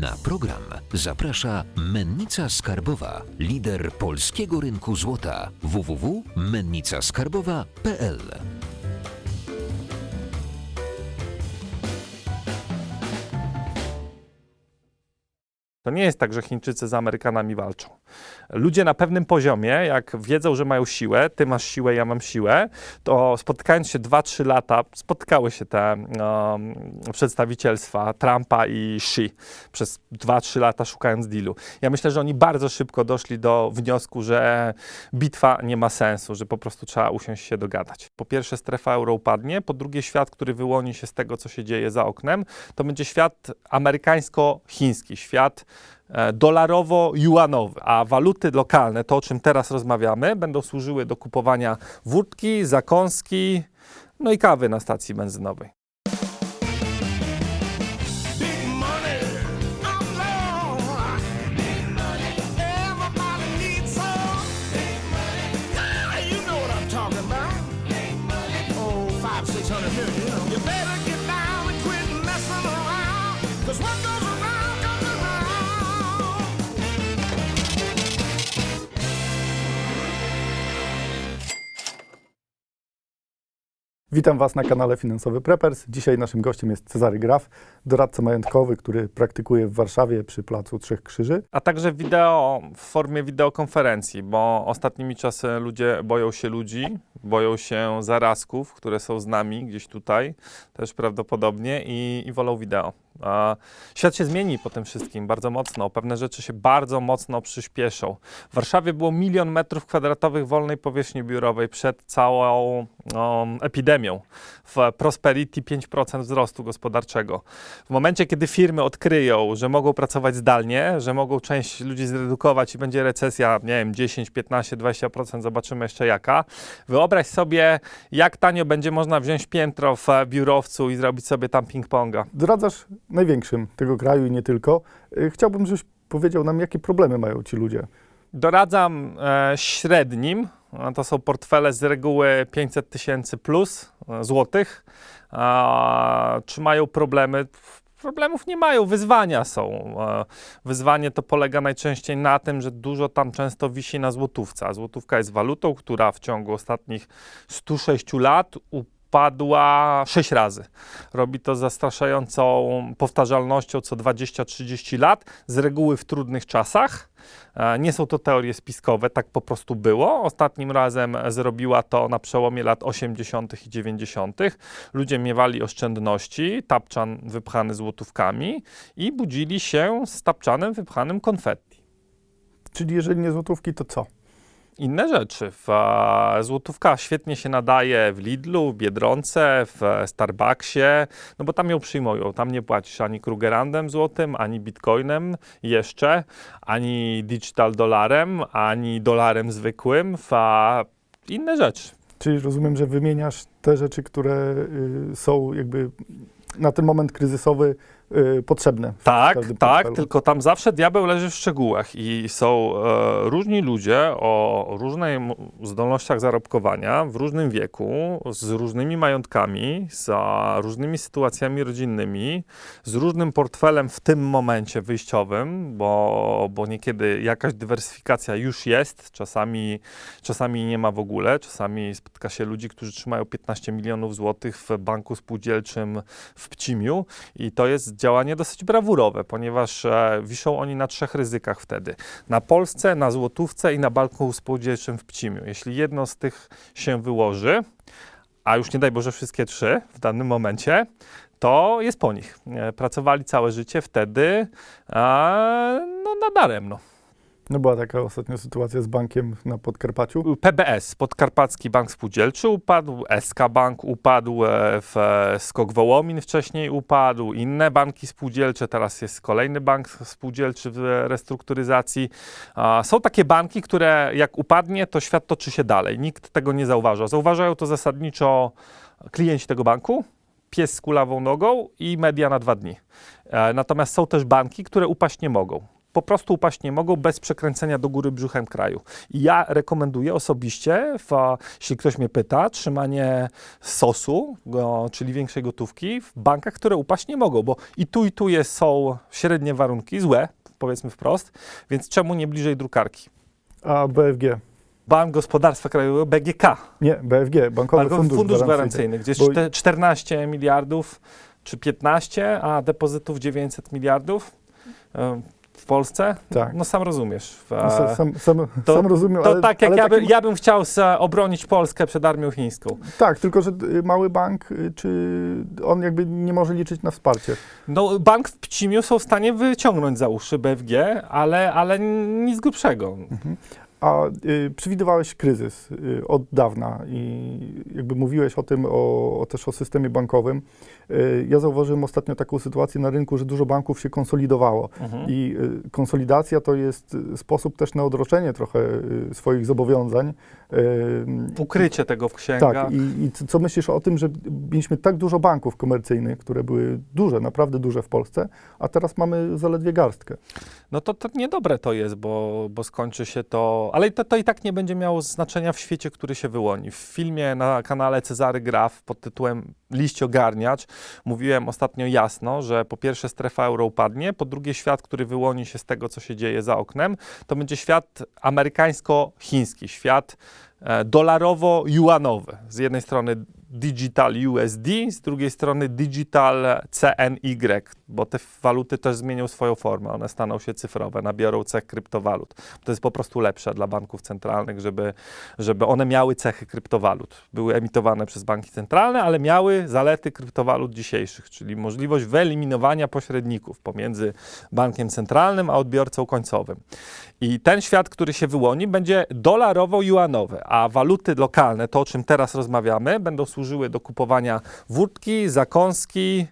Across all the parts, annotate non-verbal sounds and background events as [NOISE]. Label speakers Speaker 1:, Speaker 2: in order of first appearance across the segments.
Speaker 1: Na program zaprasza Mennica Skarbowa, lider polskiego rynku złota www.mennicaskarbowa.pl.
Speaker 2: To nie jest tak, że Chińczycy z Amerykanami walczą. Ludzie na pewnym poziomie, jak wiedzą, że mają siłę, ty masz siłę, ja mam siłę, to spotykając się 2-3 lata, spotkały się te um, przedstawicielstwa Trumpa i Xi przez 2-3 lata szukając dealu. Ja myślę, że oni bardzo szybko doszli do wniosku, że bitwa nie ma sensu, że po prostu trzeba usiąść się dogadać. Po pierwsze strefa euro upadnie, po drugie świat, który wyłoni się z tego, co się dzieje za oknem, to będzie świat amerykańsko-chiński, świat dolarowo-juanowy, a waluty lokalne, to o czym teraz rozmawiamy, będą służyły do kupowania wódki, zakąski, no i kawy na stacji benzynowej.
Speaker 3: Big
Speaker 4: Witam Was na kanale Finansowy Preppers. Dzisiaj naszym gościem jest Cezary Graf, doradca majątkowy, który praktykuje w Warszawie przy Placu Trzech Krzyży.
Speaker 2: A także wideo w formie wideokonferencji, bo ostatnimi czasy ludzie boją się ludzi, boją się zarazków, które są z nami gdzieś tutaj, też prawdopodobnie, i, i wolą wideo. A świat się zmieni po tym wszystkim bardzo mocno. Pewne rzeczy się bardzo mocno przyspieszą. W Warszawie było milion metrów kwadratowych wolnej powierzchni biurowej przed całą no, epidemią. W Prosperity 5% wzrostu gospodarczego. W momencie, kiedy firmy odkryją, że mogą pracować zdalnie, że mogą część ludzi zredukować i będzie recesja, nie wiem, 10, 15, 20%, zobaczymy jeszcze jaka. Sobie, jak tanio będzie można wziąć piętro w biurowcu i zrobić sobie tam ping-ponga.
Speaker 4: Doradzasz największym tego kraju i nie tylko. Y, Chciałbym, żebyś powiedział nam, jakie problemy mają ci ludzie.
Speaker 2: Doradzam e, średnim, to są portfele z reguły 500 tysięcy plus e, złotych. A, czy mają problemy? Problemów nie mają, wyzwania są. E, Wyzwanie to polega najczęściej na tym, że dużo tam często wisi na złotówce. A złotówka jest walutą, która w ciągu ostatnich 106 lat upadła 6 razy. Robi to zastraszającą powtarzalnością co 20-30 lat, z reguły w trudnych czasach. E, Nie są to teorie spiskowe, tak po prostu było. Ostatnim razem zrobiła to na przełomie lat 80. i 90. Ludzie miewali oszczędności, tapczan wypchany złotówkami i budzili się z tapczanem wypchanym konfetti.
Speaker 4: Czyli jeżeli nie złotówki, to co?
Speaker 2: Inne rzeczy. W, e, złotówka świetnie się nadaje w Lidlu, w Biedronce, w Starbucksie, no bo tam ją przyjmują. Tam nie płacisz ani Krugerandem złotym, ani bitcoinem jeszcze, ani digital dolarem, ani dolarem zwykłym. W, inne rzeczy.
Speaker 4: Czyli rozumiem, że wymieniasz te rzeczy, które y, są jakby na ten moment kryzysowy y, potrzebne.
Speaker 2: Tak, tak, tylko tam zawsze diabeł leży w szczegółach i są e, różni ludzie o różnej m- zdolnościach zarobkowania, w różnym wieku, z różnymi majątkami, z różnymi sytuacjami rodzinnymi, z różnym portfelem w tym momencie wyjściowym, bo, bo niekiedy jakaś dywersyfikacja już jest, czasami, czasami nie ma w ogóle, czasami spotka się ludzi, którzy trzymają 15 milionów złotych w banku spółdzielczym w Pcimiu i to jest działanie dosyć brawurowe, ponieważ e, wiszą oni na trzech ryzykach wtedy. Na Polsce, na złotówce i na banku spółdzielczym w Pcimiu. Jeśli jedno z tych się wyłoży, a już nie daj Boże wszystkie trzy w danym momencie, to jest po nich. E, Pracowali całe życie wtedy e, no, na daremno.
Speaker 4: No była taka ostatnio sytuacja z bankiem na Podkarpaciu.
Speaker 2: PBS, Podkarpacki Bank Spółdzielczy upadł, SK Bank upadł, e, w, e, Skok Wołomin wcześniej upadł, inne banki spółdzielcze, teraz jest kolejny bank spółdzielczy w restrukturyzacji. Są takie banki, które jak upadnie, to świat toczy się dalej. Nikt tego nie zauważa. Zauważają to zasadniczo klienci tego banku, pies z kulawą nogą i media na dwa dni. E, Natomiast są też banki, które upaść nie mogą. Po prostu upaść nie mogą bez przekręcenia do góry brzuchem kraju. I ja rekomenduję osobiście, w, jeśli ktoś mnie pyta, trzymanie sosu, go, czyli większej gotówki w bankach, które upaść nie mogą, bo i tu i tu jest, są średnie warunki, złe, powiedzmy wprost, więc czemu nie bliżej drukarki?
Speaker 4: A BFG?
Speaker 2: Bank Gospodarstwa Krajowego, BGK,
Speaker 4: Nie, BFG, Bankowy
Speaker 2: Bankowy
Speaker 4: Fundusz,
Speaker 2: Fundusz,
Speaker 4: Gwarancyjny.
Speaker 2: Gdzie jest
Speaker 4: Bo-
Speaker 2: czte- 14 miliardów czy 15, a depozytów 900 miliardów w Polsce.
Speaker 4: Tak.
Speaker 2: No sam rozumiesz.
Speaker 4: No, sam, sam, sam,
Speaker 2: to-
Speaker 4: sam rozumiem,
Speaker 2: to
Speaker 4: ale,
Speaker 2: tak jak
Speaker 4: ale
Speaker 2: ja, by,
Speaker 4: taki-
Speaker 2: ja bym chciał obronić Polskę przed armią chińską.
Speaker 4: Tak, tylko że y, mały bank, y, czy on jakby nie może liczyć na wsparcie?
Speaker 2: No, bank w Pcimiu są w stanie wyciągnąć za uszy BFG, ale, ale nic grubszego.
Speaker 4: A y, przewidywałeś kryzys y, od dawna i jakby mówiłeś o tym, o, o też o systemie bankowym. Y, ja zauważyłem ostatnio taką sytuację na rynku, że dużo banków się konsolidowało
Speaker 2: Mhm.
Speaker 4: i y, konsolidacja to jest y, sposób też na odroczenie trochę y, swoich zobowiązań.
Speaker 2: Ukrycie tego w księgach.
Speaker 4: tak, i, i co- co myślisz o tym, że mieliśmy tak dużo banków komercyjnych, które były duże, naprawdę duże w Polsce, a teraz mamy zaledwie garstkę.
Speaker 2: No to, to niedobre to jest, bo, bo skończy się to. Ale to, to i tak nie będzie miało znaczenia w świecie, który się wyłoni. W filmie na kanale Cezary Graf pod tytułem Liść ogarniacz mówiłem ostatnio jasno, że po pierwsze strefa euro upadnie, po drugie świat, który wyłoni się z tego, co się dzieje za oknem, to będzie świat amerykańsko-chiński, świat e, dolarowo-juanowy. Z jednej strony digital USD, z drugiej strony digital CNY, bo te waluty też zmienią swoją formę, one staną się cyfrowe, nabiorą cech kryptowalut. To jest po prostu lepsze dla banków centralnych, żeby, żeby one miały cechy kryptowalut. Były emitowane przez banki centralne, ale miały zalety kryptowalut dzisiejszych, czyli możliwość wyeliminowania pośredników pomiędzy bankiem centralnym a odbiorcą końcowym. I ten świat, który się wyłoni, będzie dolarowo-juanowy, a waluty lokalne, to o czym teraz rozmawiamy, będą służyły do kupowania wódki, zakąski,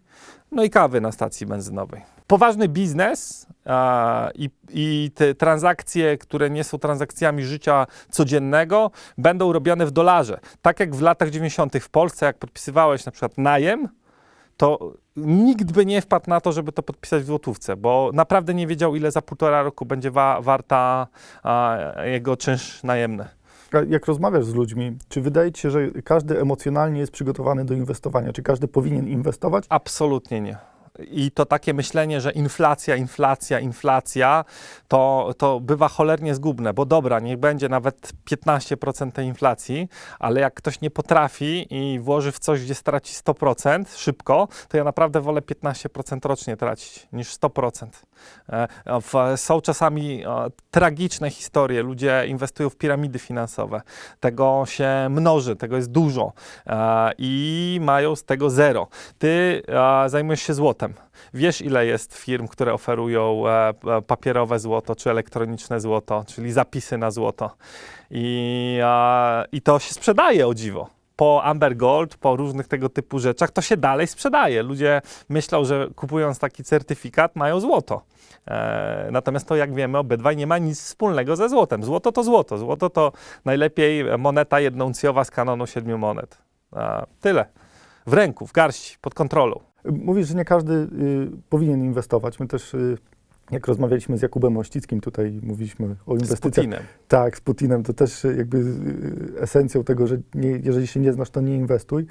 Speaker 2: no i kawy na stacji benzynowej. Poważny biznes a, i, i te transakcje, które nie są transakcjami życia codziennego, będą robione w dolarze. Tak jak w latach 90. w Polsce, jak podpisywałeś na przykład najem, to nikt by nie wpadł na to, żeby to podpisać w złotówce, bo naprawdę nie wiedział, ile za półtora roku będzie wa- warta a, jego czynsz najemny.
Speaker 4: Jak rozmawiasz z ludźmi, czy wydaje ci się, że każdy emocjonalnie jest przygotowany do inwestowania? Czy każdy powinien inwestować?
Speaker 2: Absolutnie nie. I to takie myślenie, że inflacja, inflacja, inflacja, to, to bywa cholernie zgubne, bo dobra, niech będzie nawet 15% tej inflacji, ale jak ktoś nie potrafi i włoży w coś, gdzie straci 100% szybko, to ja naprawdę wolę 15% rocznie tracić niż 100%. E, są czasami e, tragiczne historie, ludzie inwestują w piramidy finansowe, tego się mnoży, tego jest dużo e, i mają z tego zero. Ty zajmujesz się złotem. Wiesz, ile jest firm, które oferują papierowe złoto czy elektroniczne złoto, czyli zapisy na złoto. I, I to się sprzedaje o dziwo. Po Amber Gold, po różnych tego typu rzeczach, to się dalej sprzedaje. Ludzie myślą, że kupując taki certyfikat mają złoto. E, natomiast to, jak wiemy, obydwaj nie ma nic wspólnego ze złotem. Złoto to złoto. Złoto to najlepiej moneta jednouncjowa z kanonu siedmiu monet. Tyle. W ręku, w garści, pod kontrolą.
Speaker 4: Mówisz, że nie każdy y, powinien inwestować. My też, y, jak rozmawialiśmy z Jakubem Mościckim, tutaj mówiliśmy o
Speaker 2: Z
Speaker 4: inwestycjach.
Speaker 2: Putinem.
Speaker 4: Tak, z Putinem. To też jakby y, esencją tego, że nie, jeżeli się nie znasz, to nie inwestuj.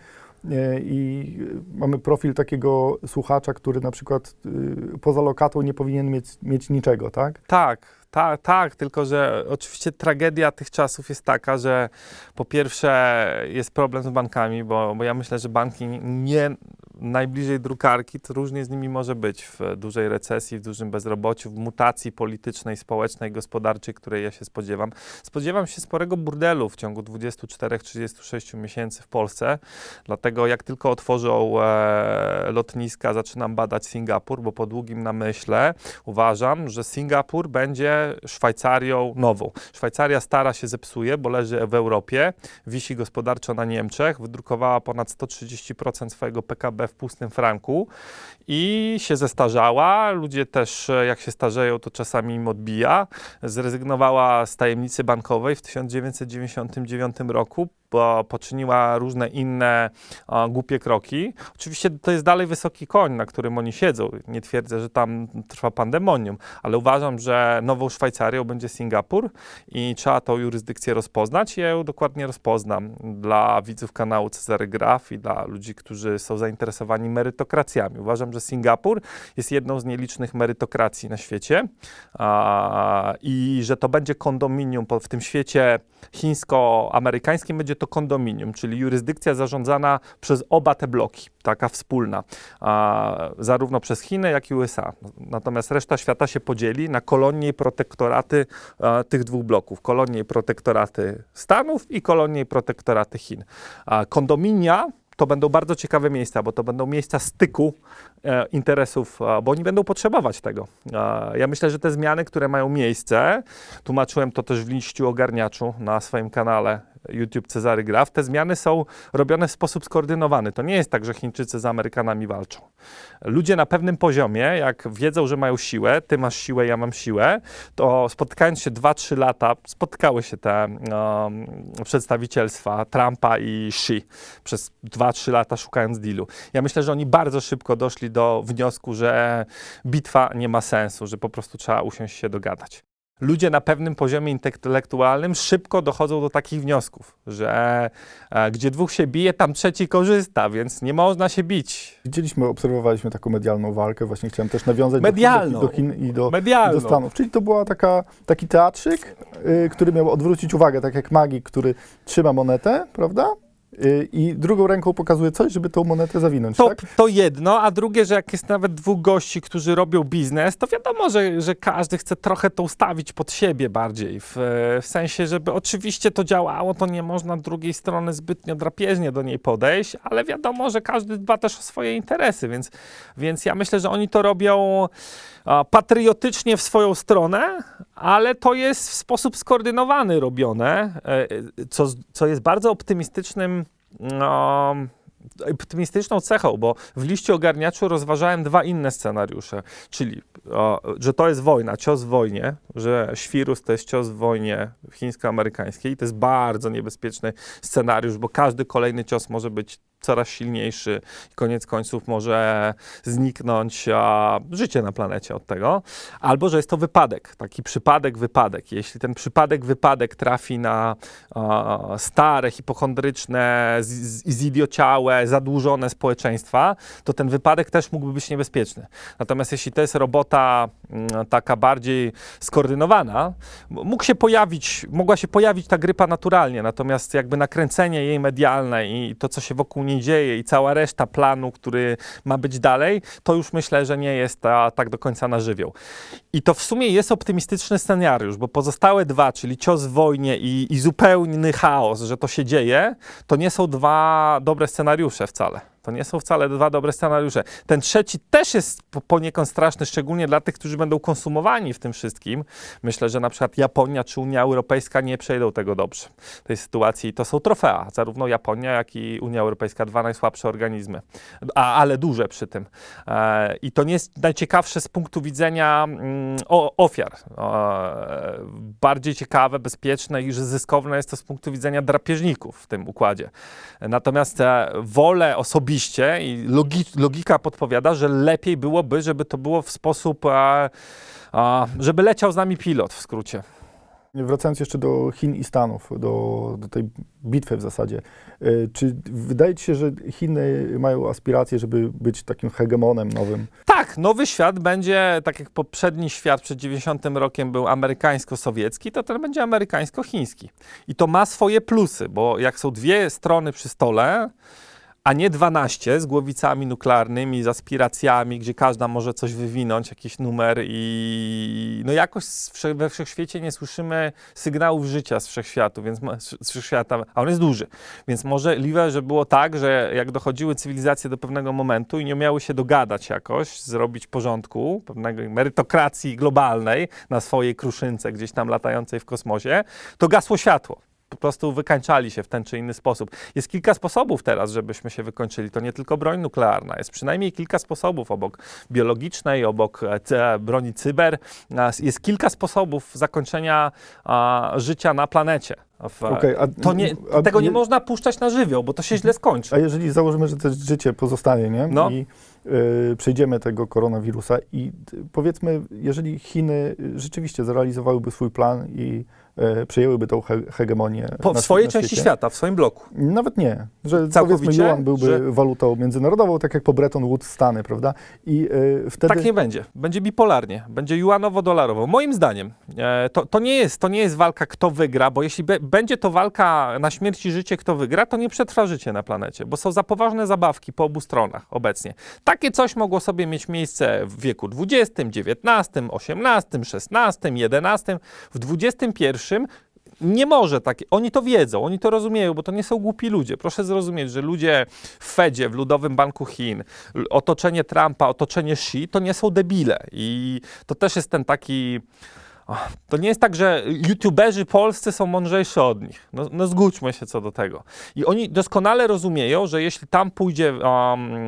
Speaker 4: Y, I mamy profil takiego słuchacza, który na przykład y, poza lokatą nie powinien mieć, mieć niczego, tak?
Speaker 2: Tak, tak, tak, tylko że oczywiście tragedia tych czasów jest taka, że po pierwsze jest problem z bankami, bo, bo ja myślę, że banki nie najbliżej drukarki, to różnie z nimi może być w dużej recesji, w dużym bezrobociu, w mutacji politycznej, społecznej, gospodarczej, której ja się spodziewam. Spodziewam się sporego burdelu w ciągu 24-36 miesięcy w Polsce, dlatego jak tylko otworzą e, lotniska, zaczynam badać Singapur, bo po długim namyśle uważam, że Singapur będzie Szwajcarią nową. Szwajcaria stara się zepsuje, bo leży w Europie, wisi gospodarczo na Niemczech, wydrukowała ponad 130% swojego PKB w pustym franku i się zestarzała. Ludzie też, e, jak się starzeją, to czasami im odbija. Zrezygnowała z tajemnicy bankowej w 1999 roku. Po, poczyniła różne inne głupie kroki. Oczywiście to jest dalej wysoki koń, na którym oni siedzą. Nie twierdzę, że tam trwa pandemonium, ale uważam, że nową Szwajcarią będzie Singapur i trzeba tą jurysdykcję rozpoznać. Ja ją dokładnie rozpoznam dla widzów kanału Cezary Graf i dla ludzi, którzy są zainteresowani merytokracjami. Uważam, że Singapur jest jedną z nielicznych merytokracji na świecie i że to będzie kondominium w tym świecie chińsko-amerykańskim, będzie to kondominium, czyli jurysdykcja zarządzana przez oba te bloki, taka wspólna, a, zarówno przez Chiny, jak i USA. Natomiast reszta świata się podzieli na kolonie i protektoraty e, tych dwóch bloków. Kolonie i protektoraty Stanów i kolonie i protektoraty Chin. A kondominia to będą bardzo ciekawe miejsca, bo to będą miejsca styku e, interesów, bo oni będą potrzebować tego. Ja myślę, że te zmiany, które mają miejsce, tłumaczyłem to też w liściu ogarniaczu na swoim kanale YouTube Cezary Graf, te zmiany są robione w sposób skoordynowany. To nie jest tak, że Chińczycy z Amerykanami walczą. Ludzie na pewnym poziomie, jak wiedzą, że mają siłę, ty masz siłę, ja mam siłę, to spotykając się 2-3 lata, spotkały się te um, przedstawicielstwa Trumpa i Xi przez 2-3 lata szukając dealu. Ja myślę, że oni bardzo szybko doszli do wniosku, że bitwa nie ma sensu, że po prostu trzeba usiąść się dogadać. Ludzie na pewnym poziomie intelektualnym szybko dochodzą do takich wniosków, że e, gdzie dwóch się bije, tam trzeci korzysta, więc nie można się bić.
Speaker 4: Widzieliśmy, obserwowaliśmy taką medialną walkę, właśnie chciałem też nawiązać do-
Speaker 2: Medialną.
Speaker 4: do, do Chin i do,
Speaker 2: Medialną.
Speaker 4: do Stanów. Czyli to była taka, taki teatrzyk, y, który miał odwrócić uwagę, tak jak magik, który trzyma monetę, prawda? Y, I drugą ręką pokazuje coś, żeby tą monetę zawinąć,
Speaker 2: To,
Speaker 4: tak?
Speaker 2: to jedno, a drugie, że jak jest nawet dwóch gości, którzy robią biznes, to wiadomo, że, że każdy chce trochę to ustawić pod siebie bardziej. W, w sensie, żeby oczywiście to działało, to nie można drugiej strony zbytnio drapieżnie do niej podejść, ale wiadomo, że każdy dba też o swoje interesy, więc, więc ja myślę, że oni to robią patriotycznie w swoją stronę, ale to jest w sposób skoordynowany robione, e, co, co jest bardzo optymistycznym no, optymistyczną cechą, bo w liście ogarniaczu rozważałem dwa inne scenariusze, czyli że to jest wojna, cios w wojnie, że świrus to jest cios w wojnie chińsko-amerykańskiej i to jest bardzo niebezpieczny scenariusz, bo każdy kolejny cios może być coraz silniejszy i koniec końców może zniknąć a, życie na planecie od tego, albo że jest to wypadek, taki przypadek, wypadek. Jeśli ten przypadek, wypadek trafi na a, stare, hipochondryczne, zidiociałe, zadłużone społeczeństwa, to ten wypadek też mógłby być niebezpieczny. Natomiast jeśli to jest robota mm, taka bardziej skoordynowana, m- mógł się pojawić, mogła się pojawić ta grypa naturalnie, natomiast jakby nakręcenie jej medialne i to, co się wokół niej dzieje i cała reszta planu, który ma być dalej, to już myślę, że nie jest ta, tak do końca na żywioł. I to w sumie jest optymistyczny scenariusz, bo pozostałe dwa, czyli cios w wojnie i, i zupełny chaos, że to się dzieje, to nie są dwa dobre scenariusze wcale. To nie są wcale dwa dobre scenariusze. Ten trzeci też jest po- poniekąd straszny, szczególnie dla tych, którzy będą konsumowani w tym wszystkim. Myślę, że na przykład Japonia czy Unia Europejska nie przejdą tego dobrze. Tej sytuacji to są trofea. Zarówno Japonia, jak i Unia Europejska, dwa najsłabsze organizmy, a, ale duże przy tym. E, I to nie jest najciekawsze z punktu widzenia mm, o, ofiar. Bardziej ciekawe, bezpieczne i zyskowne jest to z punktu widzenia drapieżników w tym układzie. Natomiast e, wolę osobiście i logi, logika podpowiada, że lepiej byłoby, żeby to było w sposób, e, a, żeby leciał z nami pilot w skrócie.
Speaker 4: Wracając jeszcze do Chin i Stanów, do, do tej bitwy w zasadzie. Y, Czy wydaje ci się, że Chiny mają aspiracje, żeby być takim hegemonem nowym?
Speaker 2: Tak, nowy świat będzie, tak jak poprzedni świat przed 90 rokiem był amerykańsko-sowiecki, to ten będzie amerykańsko-chiński. I to ma swoje plusy, bo jak są dwie strony przy stole, a nie 12 z głowicami nuklearnymi, z aspiracjami, gdzie każda może coś wywinąć, jakiś numer i no jakoś we wszechświecie nie słyszymy sygnałów życia z wszechświatu, więc z wszechświata, a on jest duży. Więc możliwe, że było tak, że jak dochodziły cywilizacje do pewnego momentu i nie umiały się dogadać jakoś, zrobić porządku, pewnego merytokracji globalnej na swojej kruszynce gdzieś tam latającej w kosmosie, to gasło światło. Po prostu wykańczali się w ten czy inny sposób. Jest kilka sposobów teraz, żebyśmy się wykończyli. To nie tylko broń nuklearna. Jest przynajmniej kilka sposobów obok biologicznej, obok e, c- broni cyber. a, Jest kilka sposobów zakończenia życia na planecie. W,
Speaker 4: Okej, a-
Speaker 2: to nie,
Speaker 4: a
Speaker 2: tego nie można puszczać na żywioł, bo to się źle skończy.
Speaker 4: A jeżeli założymy, że to życie pozostanie, nie?
Speaker 2: No.
Speaker 4: I y, przejdziemy tego koronawirusa i powiedzmy, jeżeli Chiny y, rzeczywiście zrealizowałyby swój plan i przejęłyby tą he hegemonię
Speaker 2: Po, w swojej części
Speaker 4: świecie,
Speaker 2: świata, w swoim bloku.
Speaker 4: Nawet nie, że
Speaker 2: Całkowicie?
Speaker 4: powiedzmy yuan byłby
Speaker 2: Że-
Speaker 4: walutą międzynarodową, tak jak po Bretton Woods Stany, prawda? I y, wtedy...
Speaker 2: Tak nie będzie. Będzie bipolarnie. Będzie juanowo-dolarowo. Moim zdaniem e, to, to, nie jest, to nie jest walka, kto wygra, bo jeśli be, będzie to walka na śmierć i życie, kto wygra, to nie przetrwa życie na planecie, bo są za poważne zabawki po obu stronach obecnie. Takie coś mogło sobie mieć miejsce w wieku XX, XIX, XVIII, XVI, XI. W XXI nie może takie. Oni to wiedzą, oni to rozumieją, bo to nie są głupi ludzie. Proszę zrozumieć, że ludzie w Fedzie, w Ludowym Banku Chin, otoczenie Trumpa, otoczenie Xi, to nie są debile. I to też jest ten taki. To nie jest tak, że youtuberzy polscy są mądrzejsi od nich. No, no zgódźmy się co do tego. I oni doskonale rozumieją, że jeśli tam pójdzie um,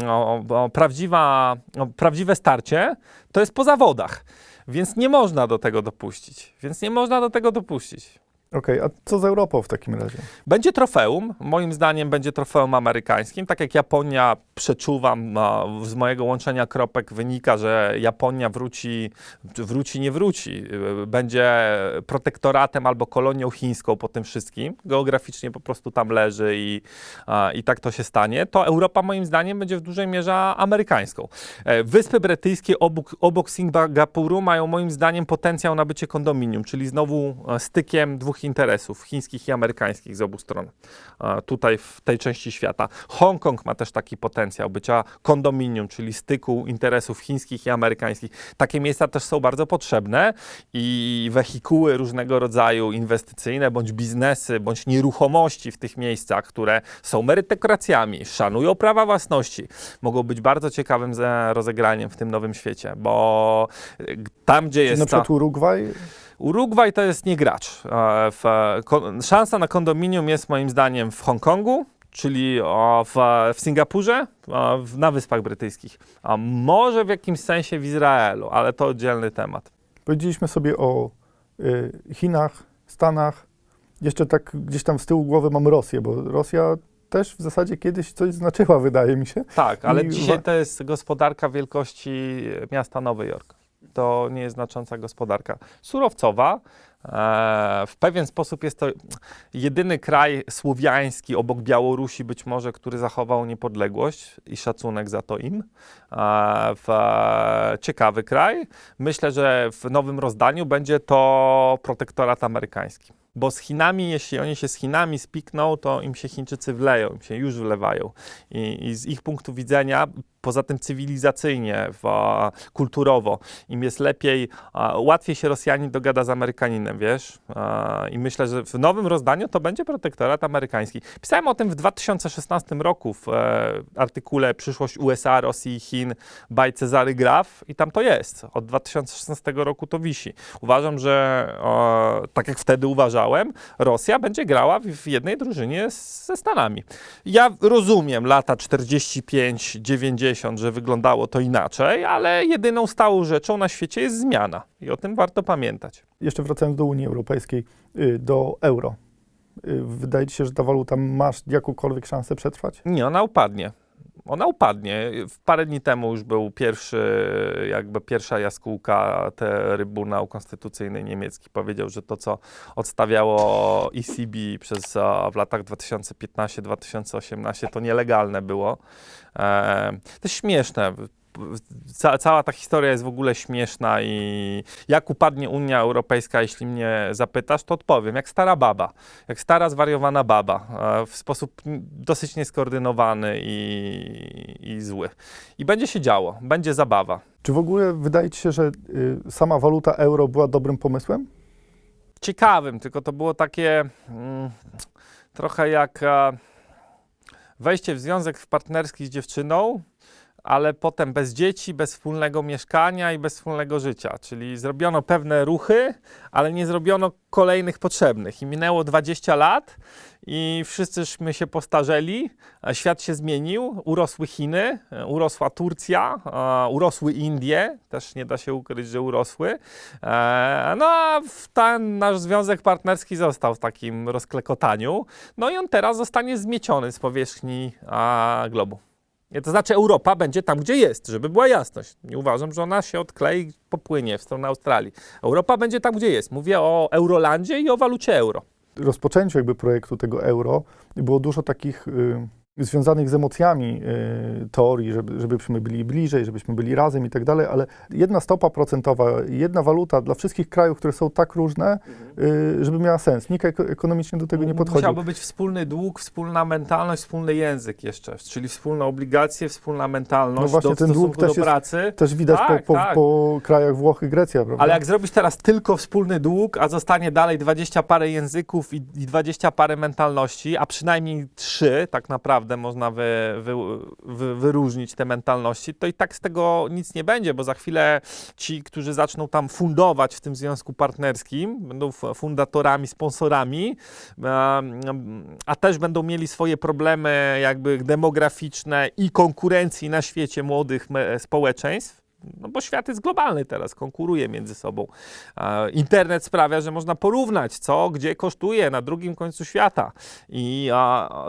Speaker 2: prawdziwa, prawdziwe starcie, to jest po zawodach. Więc nie można do tego dopuścić. Więc nie można do tego dopuścić.
Speaker 4: Okej, a co z Europą w takim razie?
Speaker 2: Będzie trofeum, moim zdaniem będzie trofeum amerykańskim. Tak jak Japonia przeczuwam, z mojego łączenia kropek wynika, że Japonia wróci, wróci, nie wróci. Będzie protektoratem albo kolonią chińską po tym wszystkim. Geograficznie po prostu tam leży i, i tak to się stanie. To Europa moim zdaniem będzie w dużej mierze amerykańską. E, Wyspy Brytyjskie obok, obok Singapuru mają moim zdaniem potencjał na bycie kondominium, czyli znowu e, stykiem dwóch interesów, chińskich i amerykańskich z obu stron, e, tutaj w tej części świata. Hongkong ma też taki potencjał bycia kondominium, czyli styku interesów chińskich i amerykańskich. Takie miejsca też są bardzo potrzebne i wehikuły różnego rodzaju inwestycyjne, bądź biznesy, bądź nieruchomości w tych miejscach, które są merytokracjami, szanują prawa własności, mogą być bardzo ciekawym ze- rozegraniem w tym nowym świecie, bo y, tam, gdzie jest
Speaker 4: na
Speaker 2: ta...
Speaker 4: przykład Urugwaj,
Speaker 2: Urugwaj to jest nie gracz. E, W, szansa na kondominium jest moim zdaniem w Hongkongu, czyli w, w Singapurze, na Wyspach Brytyjskich, a może w jakimś sensie w Izraelu, ale to oddzielny temat.
Speaker 4: Powiedzieliśmy sobie o y, Chinach, Stanach. Jeszcze tak gdzieś tam z tyłu głowy mam Rosję, bo Rosja też w zasadzie kiedyś coś znaczyła, wydaje mi się.
Speaker 2: Tak, ale
Speaker 4: I
Speaker 2: dzisiaj to jest gospodarka wielkości miasta Nowy Jork. To nie jest znacząca gospodarka. Surowcowa. E, w pewien sposób jest to jedyny kraj słowiański obok Białorusi, być może, który zachował niepodległość i szacunek za to im. E, e, ciekawy kraj. Myślę, że w nowym rozdaniu będzie to protektorat amerykański. Bo z Chinami, jeśli oni się z Chinami spikną, to im się Chińczycy wleją, im się już wlewają. I, i z ich punktu widzenia, poza tym cywilizacyjnie, w, kulturowo, im jest lepiej, łatwiej się Rosjanin dogada z Amerykaninem, wiesz? I myślę, że w nowym rozdaniu to będzie protektorat amerykański. Pisałem o tym w 2016 roku w e, artykule Przyszłość USA, Rosji i Chin by Cezary Graf i tam to jest. Od 2016 roku to wisi. Uważam, że tak jak wtedy uważałem, Rosja będzie grała w, jednej drużynie ze Stanami. Ja rozumiem lata 45-90, że wyglądało to inaczej, ale jedyną stałą rzeczą na świecie jest zmiana i o tym warto pamiętać.
Speaker 4: Jeszcze wracając do Unii Europejskiej, y, do euro. Y, Wydaje ci się, że ta waluta ma jakąkolwiek szansę przetrwać?
Speaker 2: Nie, ona upadnie. Ona upadnie. W Parę dni temu już był pierwszy, jakby pierwsza jaskółka Trybunał Konstytucyjny Niemiecki powiedział, że to, co odstawiało ECB przez, w latach 2015-2018, to nielegalne było. E, to śmieszne. Ca, cała ta historia jest w ogóle śmieszna i jak upadnie Unia Europejska, jeśli mnie zapytasz, to odpowiem, jak stara baba, jak stara zwariowana baba, e, w sposób dosyć nieskoordynowany i, i zły. I będzie się działo, będzie zabawa.
Speaker 4: Czy w ogóle wydaje ci się, że y, sama waluta euro była dobrym pomysłem?
Speaker 2: ciekawym, tylko to było takie mm, trochę jak e, wejście w związek partnerski z dziewczyną, ale potem bez dzieci, bez wspólnego mieszkania i bez wspólnego życia. Czyli zrobiono pewne ruchy, ale nie zrobiono kolejnych potrzebnych. I minęło 20 lat i wszyscyśmy się postarzeli, a świat się zmienił, urosły Chiny, e, urosła Turcja, e, urosły Indie, też nie da się ukryć, że urosły. E, No a ten nasz związek partnerski został w takim rozklekotaniu. No i on teraz zostanie zmieciony z powierzchni globu. To znaczy Europa będzie tam, gdzie jest, żeby była jasność. Nie uważam, że ona się odklei i popłynie w stronę Australii. Europa będzie tam, gdzie jest. Mówię o Eurolandzie i o walucie euro.
Speaker 4: rozpoczęciu jakby projektu tego euro było dużo takich y, związanych z emocjami y, teorii, żeby, żebyśmy byli bliżej, żebyśmy byli razem i tak dalej, ale jedna stopa procentowa, jedna waluta dla wszystkich krajów, które są tak różne, y, żeby miała sens. Nikt ek- ekonomicznie do tego nie podchodził.
Speaker 2: Musiałby być wspólny dług, wspólna mentalność, wspólny język jeszcze, czyli wspólne obligacje, wspólna mentalność
Speaker 4: No właśnie,
Speaker 2: do
Speaker 4: ten dług
Speaker 2: stosunku
Speaker 4: też
Speaker 2: do
Speaker 4: jest-
Speaker 2: pracy.
Speaker 4: Też widać
Speaker 2: Tak,
Speaker 4: po, po,
Speaker 2: tak.
Speaker 4: po krajach Włochy, Grecja, prawda?
Speaker 2: Ale jak zrobić teraz tylko wspólny dług, a zostanie dalej 20 parę języków i, i 20 parę mentalności, a przynajmniej trzy tak naprawdę można wy, wy, wy, wyróżnić te mentalności, to i tak z tego nic nie będzie, bo za chwilę ci, którzy zaczną tam fundować w tym związku partnerskim, będą fundatorami, sponsorami, em, a też będą mieli swoje problemy jakby demograficzne i konkurencji na świecie młodych społeczeństw, no bo świat jest globalny teraz, konkuruje między sobą. E, Internet sprawia, że można porównać, co gdzie kosztuje na drugim końcu świata. I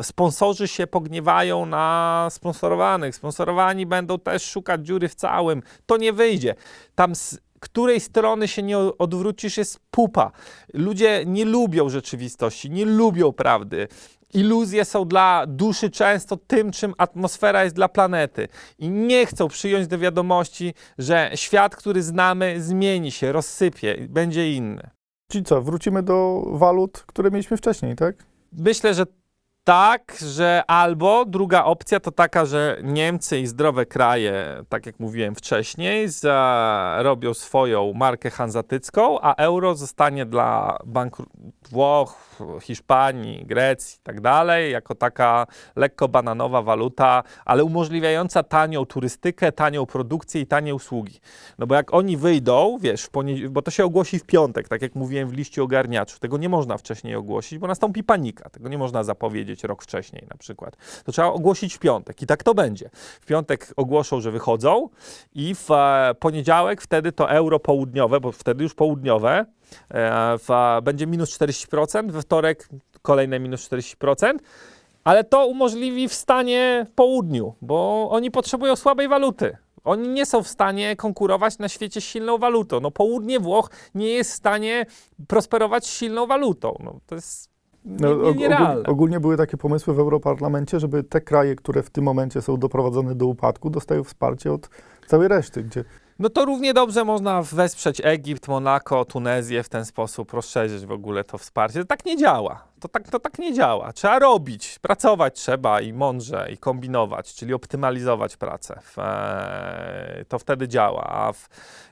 Speaker 2: sponsorzy się pogniewają na sponsorowanych. Sponsorowani będą też szukać dziury w całym. To nie wyjdzie. Tam której strony się nie odwrócisz jest pupa. Ludzie nie lubią rzeczywistości, nie lubią prawdy. Iluzje są dla duszy często tym, czym atmosfera jest dla planety. I nie chcą przyjąć do wiadomości, że świat, który znamy, zmieni się, rozsypie, i będzie inny.
Speaker 4: Czyli co, wrócimy do walut, które mieliśmy wcześniej, tak?
Speaker 2: Myślę, że tak, że albo druga opcja to taka, że Niemcy i zdrowe kraje, tak jak mówiłem wcześniej, zarobią swoją markę hanzatycką, a euro zostanie dla bankru- Włoch, Hiszpanii, Grecji i tak dalej, jako taka lekko bananowa waluta, ale umożliwiająca tanią turystykę, tanią produkcję i tanie usługi. No bo jak oni wyjdą, wiesz, bo to się ogłosi w piątek, tak jak mówiłem w liście ogarniaczu, tego nie można wcześniej ogłosić, bo nastąpi panika. Tego nie można zapowiedzieć rok wcześniej na przykład. To trzeba ogłosić w piątek i tak to będzie. W piątek ogłoszą, że wychodzą i w e, poniedziałek wtedy to euro południowe, bo wtedy już południowe, w, będzie minus 40%, we wtorek kolejne minus 40%. Ale to umożliwi w południu, bo oni potrzebują słabej waluty. Oni nie są w stanie konkurować na świecie z silną walutą. No, południe Włoch nie jest w stanie prosperować z silną walutą. No, to jest
Speaker 4: No, ogólnie, ogólnie były takie pomysły w Europarlamencie, żeby te kraje, które w tym momencie są doprowadzone do upadku, dostają wsparcie od całej reszty, gdzie
Speaker 2: No to równie dobrze można wesprzeć Egipt, Monako, Tunezję w ten sposób, rozszerzyć w ogóle to wsparcie. Tak nie działa. To tak, to tak nie działa. Trzeba robić, pracować trzeba i mądrze, i kombinować, czyli optymalizować pracę. E, to wtedy działa, a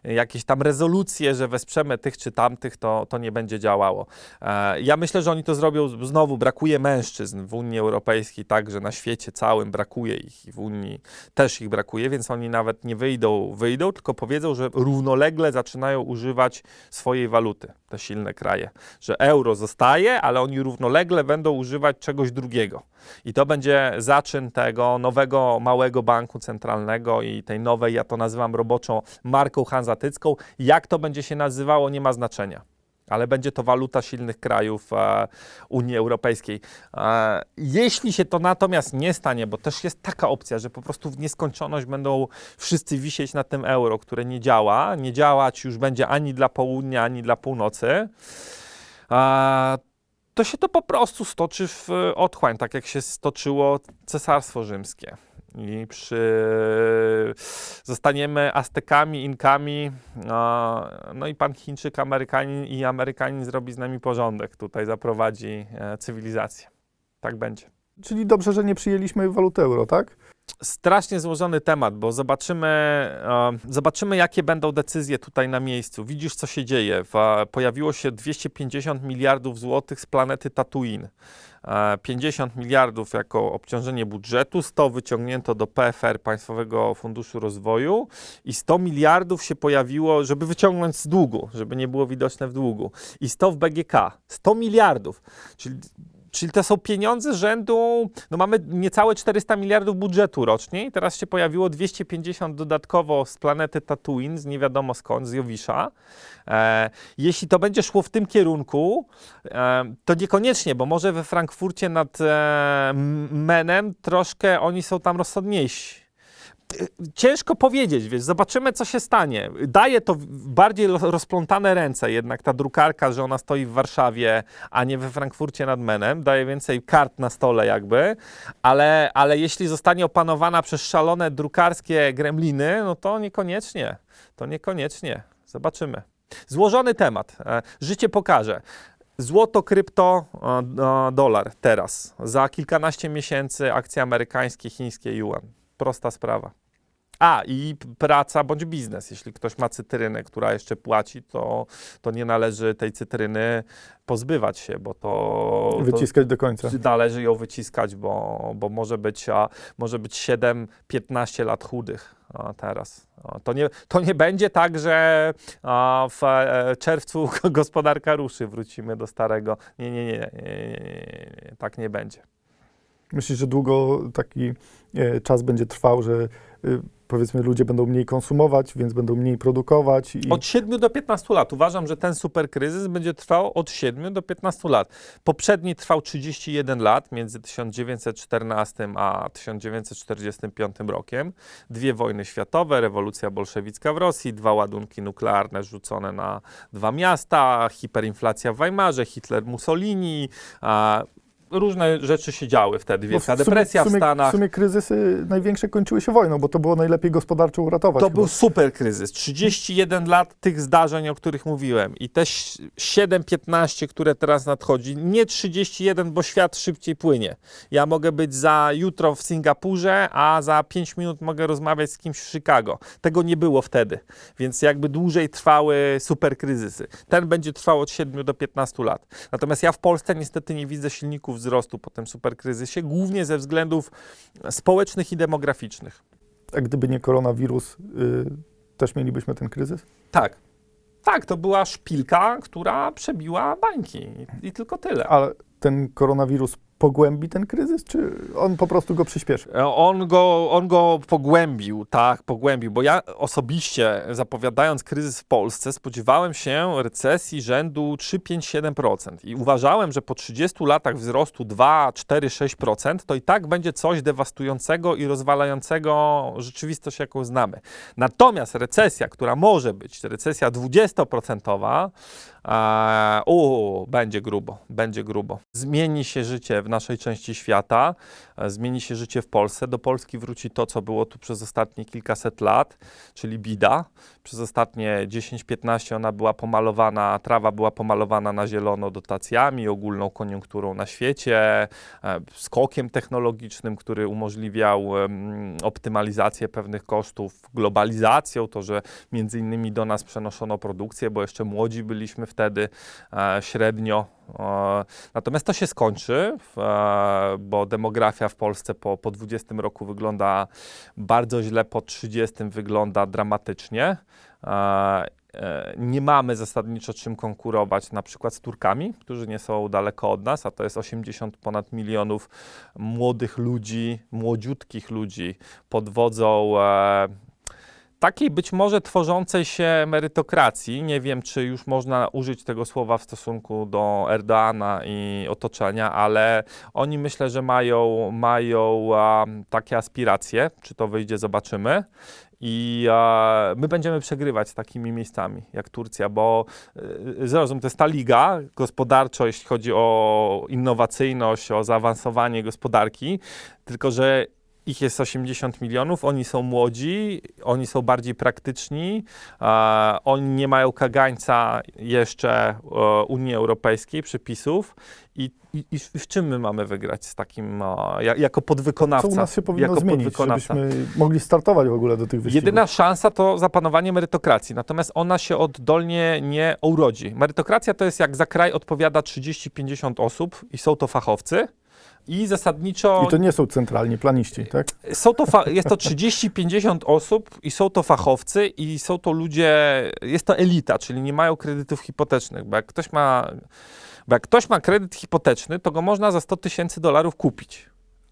Speaker 2: jakieś tam rezolucje, że wesprzemy tych czy tamtych, to, to nie będzie działało. E, ja myślę, że oni to zrobią, znowu brakuje mężczyzn w Unii Europejskiej, także na świecie całym brakuje ich i w Unii też ich brakuje, więc oni nawet nie wyjdą, wyjdą, tylko powiedzą, że równolegle zaczynają używać swojej waluty, te silne kraje. Że euro zostaje, ale oni równolegle będą używać czegoś drugiego. I to będzie zaczyn tego nowego, małego banku centralnego i tej nowej, ja to nazywam roboczą marką hanzatycką. Jak to będzie się nazywało, nie ma znaczenia ale będzie to waluta silnych krajów e, Unii Europejskiej. E, jeśli się to natomiast nie stanie, bo też jest taka opcja, że po prostu w nieskończoność będą wszyscy wisieć na tym euro, które nie działa, nie działać już będzie ani dla południa, ani dla północy, e, to się to po prostu stoczy w otchłań, tak jak się stoczyło Cesarstwo Rzymskie. I przy... zostaniemy Aztekami, Inkami, no i pan Chińczyk, Amerykanin i Amerykanin zrobi z nami porządek, tutaj zaprowadzi e, cywilizację. Tak będzie.
Speaker 4: Czyli dobrze, że nie przyjęliśmy waluty euro, tak?
Speaker 2: Strasznie złożony temat, bo zobaczymy, e, zobaczymy, jakie będą decyzje tutaj na miejscu. Widzisz, co się dzieje. E, pojawiło się 250 miliardów złotych z planety Tatooine. E, 50 miliardów jako obciążenie budżetu, 100 wyciągnięto do PFR, Państwowego Funduszu Rozwoju i 100 miliardów się pojawiło, żeby wyciągnąć z długu, żeby nie było widoczne w długu. I 100 w BGK. 100 miliardów. Czyli Czyli to są pieniądze rzędu, no mamy niecałe 400 miliardów budżetu rocznie i teraz się pojawiło 250 dodatkowo z planety Tatooine, z nie wiadomo skąd, z Jowisza. E, jeśli to będzie szło w tym kierunku, e, to niekoniecznie, bo może we Frankfurcie nad e, Menem troszkę oni są tam rozsądniejsi ciężko powiedzieć, wiesz, zobaczymy, co się stanie. Daje to bardziej rozplątane ręce jednak ta drukarka, że ona stoi w Warszawie, a nie we Frankfurcie nad Menem. Daje więcej kart na stole jakby, ale, ale jeśli zostanie opanowana przez szalone drukarskie gremliny, no to niekoniecznie. To niekoniecznie. Zobaczymy. Złożony temat. E, Życie pokaże. Złoto, krypto, e, e, dolar teraz. Za kilkanaście miesięcy akcje amerykańskie, chińskie, yuan. Prosta sprawa. A, i praca bądź biznes. Jeśli ktoś ma cytrynę, która jeszcze płaci, to, to nie należy tej cytryny pozbywać się, bo to,
Speaker 4: Wyciskać do końca.
Speaker 2: to należy ją wyciskać, bo, bo może być, a, może być 7-15 lat chudych a, teraz. A, to, nie, to nie będzie tak, że w e, czerwcu [LAUGHS] gospodarka ruszy, wrócimy do starego. Nie, nie, nie, nie, nie, nie, nie, nie. tak nie będzie.
Speaker 4: Myślisz, że długo taki e, czas będzie trwał, że y, powiedzmy ludzie będą mniej konsumować, więc będą mniej produkować i
Speaker 2: Od 7 do 15 lat. Uważam, że ten super kryzys będzie trwał od 7 do 15 lat. Poprzedni trwał 31 lat, między 1914 a 1945 rokiem. Dwie wojny światowe, rewolucja bolszewicka w Rosji, dwa ładunki nuklearne rzucone na dwa miasta, hiperinflacja w Weimarze, Hitler, Mussolini. A, różne rzeczy się działy wtedy.
Speaker 4: No
Speaker 2: Wielka
Speaker 4: w sumie-
Speaker 2: depresja w,
Speaker 4: w, sumie,
Speaker 2: Stanach.
Speaker 4: W sumie kryzysy największe kończyły się wojną, bo to było najlepiej gospodarczo uratować.
Speaker 2: To
Speaker 4: chyba.
Speaker 2: był super kryzys. 31 lat tych zdarzeń, o których mówiłem. I te 7-15, które teraz nadchodzi. Nie 31, bo świat szybciej płynie. Ja mogę być za jutro w Singapurze, a za 5 minut mogę rozmawiać z kimś w Chicago. Tego nie było wtedy. Więc jakby dłużej trwały super kryzysy. Ten będzie trwał od 7 do 15 lat. Natomiast ja w Polsce niestety nie widzę silników wzrostu po tym super kryzysie, głównie ze względów społecznych i demograficznych.
Speaker 4: A gdyby nie koronawirus, y, też mielibyśmy ten kryzys?
Speaker 2: Tak. Tak, to była szpilka, która przebiła bańki. I, i tylko tyle.
Speaker 4: Ale ten koronawirus pogłębi ten kryzys, czy on po prostu go przyspieszy?
Speaker 2: E, On go, on go pogłębił, tak, pogłębił, bo ja osobiście, zapowiadając kryzys w Polsce, spodziewałem się recesji rzędu 3-5-7% i uważałem, że po 30 latach wzrostu 2, 4, 6% to i tak będzie coś dewastującego i rozwalającego rzeczywistość, jaką znamy. Natomiast recesja, która może być, recesja 20%, e, u, będzie grubo, będzie grubo. Zmieni się życie w naszej części świata, e, zmieni się życie w Polsce. Do Polski wróci to, co było tu przez ostatnie kilkaset lat, czyli bida. Przez ostatnie 10-15 ona była pomalowana, trawa była pomalowana na zielono dotacjami, ogólną koniunkturą na świecie, e, skokiem technologicznym, który umożliwiał optymalizację pewnych kosztów, globalizacją, to, że między innymi do nas przenoszono produkcję, bo jeszcze młodzi byliśmy wtedy e, średnio. E, natomiast to się skończy, e, bo demografia w Polsce po, po 20 roku wygląda bardzo źle, po 30 wygląda dramatycznie. Nie mamy zasadniczo czym konkurować na przykład z Turkami, którzy nie są daleko od nas, a to jest 80 ponad milionów młodych ludzi, młodziutkich ludzi pod wodzą takiej być może tworzącej się merytokracji. Nie wiem, czy już można użyć tego słowa w stosunku do Erdoana i otoczenia, ale oni myślę, że mają, mają takie aspiracje. Czy to wyjdzie, zobaczymy. I e, my będziemy przegrywać z takimi miejscami jak Turcja, bo e, zrozum, to jest ta liga gospodarczo, jeśli chodzi o innowacyjność, o zaawansowanie gospodarki, tylko że ich jest 80 milionów, oni są młodzi, oni są bardziej praktyczni, e, oni nie mają kagańca jeszcze e, Unii Europejskiej, przepisów i, i, i w czym my mamy wygrać z takim, e, ja- jako podwykonawca?
Speaker 4: Co u nas się powinno
Speaker 2: jako
Speaker 4: zmienić, żebyśmy mogli startować w ogóle do tych wyścigów?
Speaker 2: Jedyna szansa to zapanowanie merytokracji, natomiast ona się oddolnie nie urodzi. Merytokracja to jest jak za kraj odpowiada 30-50 osób i są to fachowcy. I zasadniczo
Speaker 4: I to nie są centralni planiści, tak?
Speaker 2: są to jest to 30-50 osób i są to fachowcy i są to ludzie, jest to elita, czyli nie mają kredytów hipotecznych, bo jak ktoś ma, bo jak ktoś ma kredyt hipoteczny, to go można za 100 tysięcy dolarów kupić.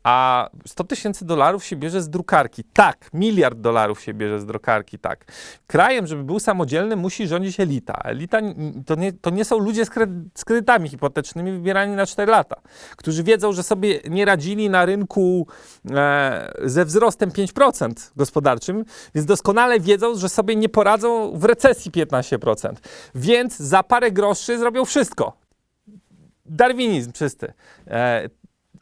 Speaker 2: A 100 tysięcy dolarów się bierze z drukarki. Tak, miliard dolarów się bierze z drukarki, tak. Krajem, żeby był samodzielny, musi rządzić elita. Elita to nie, to nie są ludzie z, kredy- z kredytami hipotecznymi wybierani na 4 lata, którzy wiedzą, że sobie nie radzili na rynku e, ze wzrostem 5% gospodarczym, więc doskonale wiedzą, że sobie nie poradzą w recesji 15%. Więc za parę groszy zrobią wszystko. Darwinizm czysty.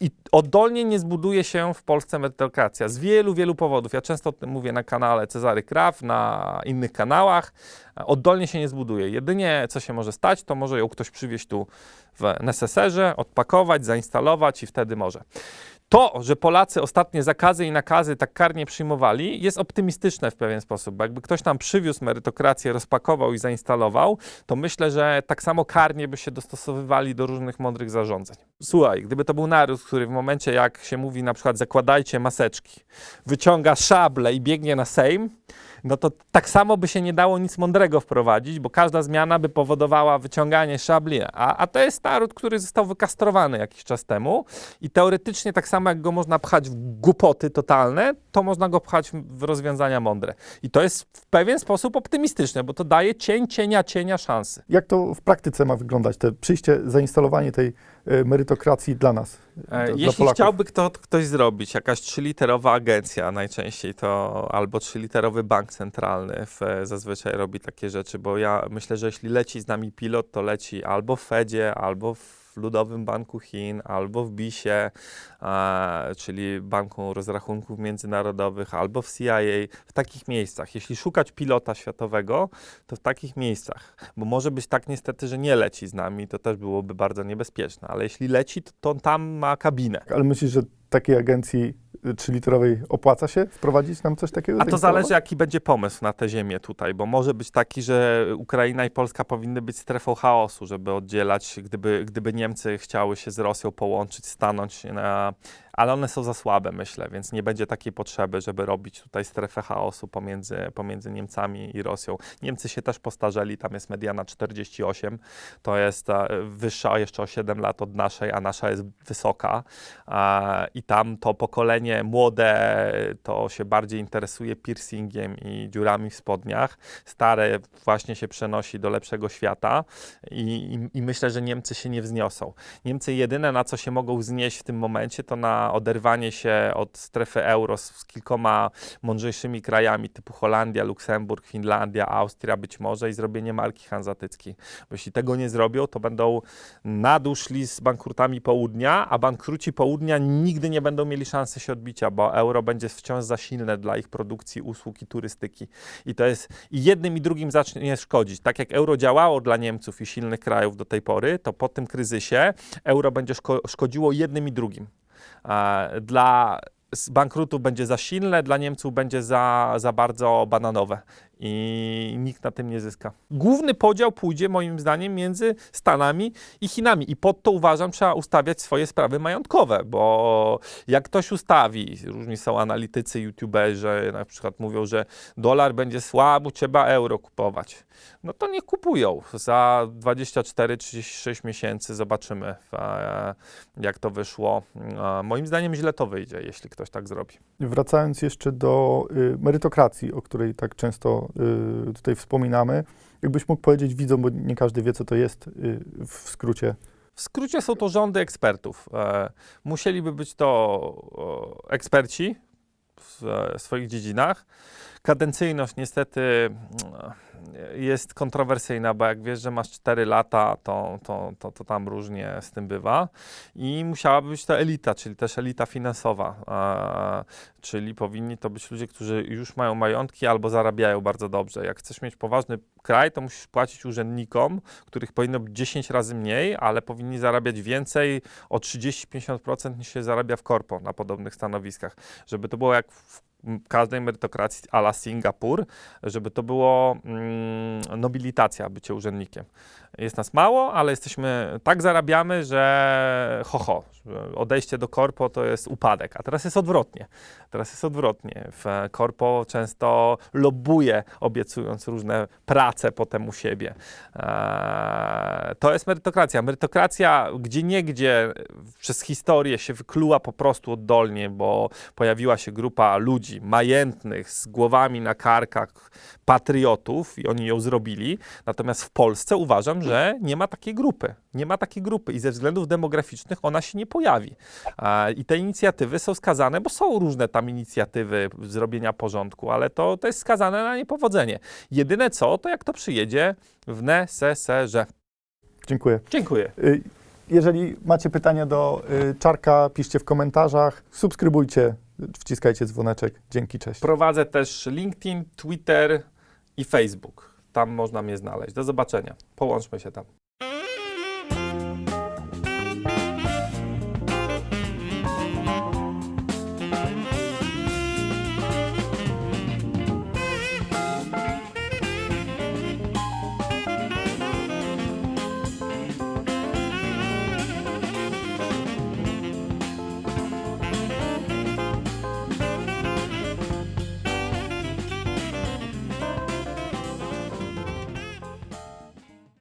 Speaker 2: I oddolnie nie zbuduje się w Polsce merytokracja z wielu, wielu powodów. Ja często o tym mówię na kanale Cezary Kraw, na innych kanałach. Oddolnie się nie zbuduje. Jedynie co się może stać, to może ją ktoś przywieźć tu w neseserze, odpakować, zainstalować i wtedy może. To, że Polacy ostatnie zakazy i nakazy tak karnie przyjmowali, jest optymistyczne w pewien sposób, bo jakby ktoś tam przywiózł merytokrację, rozpakował i zainstalował, to myślę, że tak samo karnie by się dostosowywali do różnych mądrych zarządzeń. Słuchaj, gdyby to był naród, który w momencie, jak się mówi na przykład zakładajcie maseczki, wyciąga szable i biegnie na Sejm, no to tak samo by się nie dało nic mądrego wprowadzić, bo każda zmiana by powodowała wyciąganie szabli. A, a to jest naród, który został wykastrowany jakiś czas temu i teoretycznie tak samo jak go można pchać w głupoty totalne, to można go pchać w rozwiązania mądre. I to jest w pewien sposób optymistyczne, bo to daje cień cienia cienia szansy.
Speaker 4: Jak to w praktyce ma wyglądać, te przyjście, zainstalowanie tej merytokracji dla nas,
Speaker 2: E,
Speaker 4: dla
Speaker 2: Jeśli
Speaker 4: Polaków?
Speaker 2: chciałby kto, ktoś zrobić, jakaś trzyliterowa agencja, najczęściej to albo trzyliterowy bank centralny w, zazwyczaj robi takie rzeczy, bo ja myślę, że jeśli leci z nami pilot, to leci albo w Fedzie, albo w Ludowym Banku Chin, albo w BIS-ie, e, czyli Banku Rozrachunków Międzynarodowych, albo w CIA, w takich miejscach. Jeśli szukać pilota światowego, to w takich miejscach, bo może być tak niestety, że nie leci z nami, to też byłoby bardzo niebezpieczne, ale jeśli leci, to, to tam ma kabinę.
Speaker 4: Ale myślisz, że takiej agencji trzyliterowej opłaca się wprowadzić nam coś takiego?
Speaker 2: A to zależy, jaki będzie pomysł na tę ziemię tutaj, bo może być taki, że Ukraina i Polska powinny być strefą chaosu, żeby oddzielać, gdyby, gdyby Niemcy chciały się z Rosją połączyć, stanąć na... Ale one są za słabe, myślę, więc nie będzie takiej potrzeby, żeby robić tutaj strefę chaosu pomiędzy, pomiędzy Niemcami i Rosją. Niemcy się też postarzeli, tam jest mediana 48, to jest e, wyższa jeszcze o 7 lat od naszej, a nasza jest wysoka. I tam to pokolenie młode to się bardziej interesuje piercingiem i dziurami w spodniach. Stare właśnie się przenosi do lepszego świata i, i, i myślę, że Niemcy się nie wzniosą. Niemcy jedyne na co się mogą wznieść w tym momencie to na oderwanie się od strefy euro z, z kilkoma mądrzejszymi krajami typu Holandia, Luksemburg, Finlandia, Austria być może i zrobienie marki hanzatyckiej. Bo jeśli tego nie zrobią, to będą na dół szli z bankrutami południa, a bankruci południa nigdy nie będą mieli szansy się odbicia, bo euro będzie wciąż za silne dla ich produkcji, usług i turystyki. I to jest i jednym i drugim zacznie szkodzić. Tak jak euro działało dla Niemców i silnych krajów do tej pory, to po tym kryzysie euro będzie szko- szkodziło jednym i drugim. E, Dla z bankrutów będzie za silne, dla Niemców będzie za, za bardzo bananowe i nikt na tym nie zyska. Główny podział pójdzie moim zdaniem między Stanami i Chinami i pod to uważam trzeba ustawiać swoje sprawy majątkowe, bo jak ktoś ustawi, różni są analitycy, youtuberzy, na przykład mówią, że dolar będzie słabo, trzeba euro kupować. No to nie kupują. Za 24-36 miesięcy zobaczymy, e, jak to wyszło. Moim zdaniem źle to wyjdzie, jeśli ktoś tak zrobi.
Speaker 4: Wracając jeszcze do y, merytokracji, o której tak często tutaj wspominamy, jakbyś mógł powiedzieć widzom, bo nie każdy wie, co to jest y, w skrócie.
Speaker 2: W skrócie są to rządy ekspertów. E, musieliby być to eksperci w e, swoich dziedzinach. Kadencyjność niestety mm, jest kontrowersyjna, bo jak wiesz, że masz 4 lata, to, to, to, to tam różnie z tym bywa. I musiałaby być to elita, czyli też elita finansowa. E, czyli powinni to być ludzie, którzy już mają majątki albo zarabiają bardzo dobrze. Jak chcesz mieć poważny kraj, to musisz płacić urzędnikom, których powinno być 10 razy mniej, ale powinni zarabiać więcej o 30-50% niż się zarabia w korpo na podobnych stanowiskach. Żeby to było jak w każdej merytokracji a la Singapur, żeby to było mm, nobilitacja, bycie urzędnikiem. Jest nas mało, ale jesteśmy, tak zarabiamy, że ho, ho, odejście do korpo to jest upadek, a teraz jest odwrotnie. Teraz jest odwrotnie. W korpo często lobbuje, obiecując różne prace potem u siebie. Eee, to jest merytokracja. Merytokracja gdzie niegdzie przez historię się wykluła po prostu oddolnie, bo pojawiła się grupa ludzi majętnych, z głowami na karkach, patriotów i oni ją zrobili. Natomiast w Polsce uważam, że nie ma takiej grupy. Nie ma takiej grupy i ze względów demograficznych ona się nie pojawi. I te inicjatywy są skazane, bo są różne tam inicjatywy zrobienia porządku, ale to, to jest skazane na niepowodzenie. Jedyne co, to jak to przyjedzie w neseserze.
Speaker 4: Dziękuję.
Speaker 2: Dziękuję.
Speaker 4: Y, Jeżeli macie pytania do y, Czarka, piszcie w komentarzach, subskrybujcie, wciskajcie dzwoneczek. Dzięki, cześć.
Speaker 2: Prowadzę też LinkedIn, Twitter i Facebook. Tam można mnie znaleźć. Do zobaczenia. Połączmy się tam.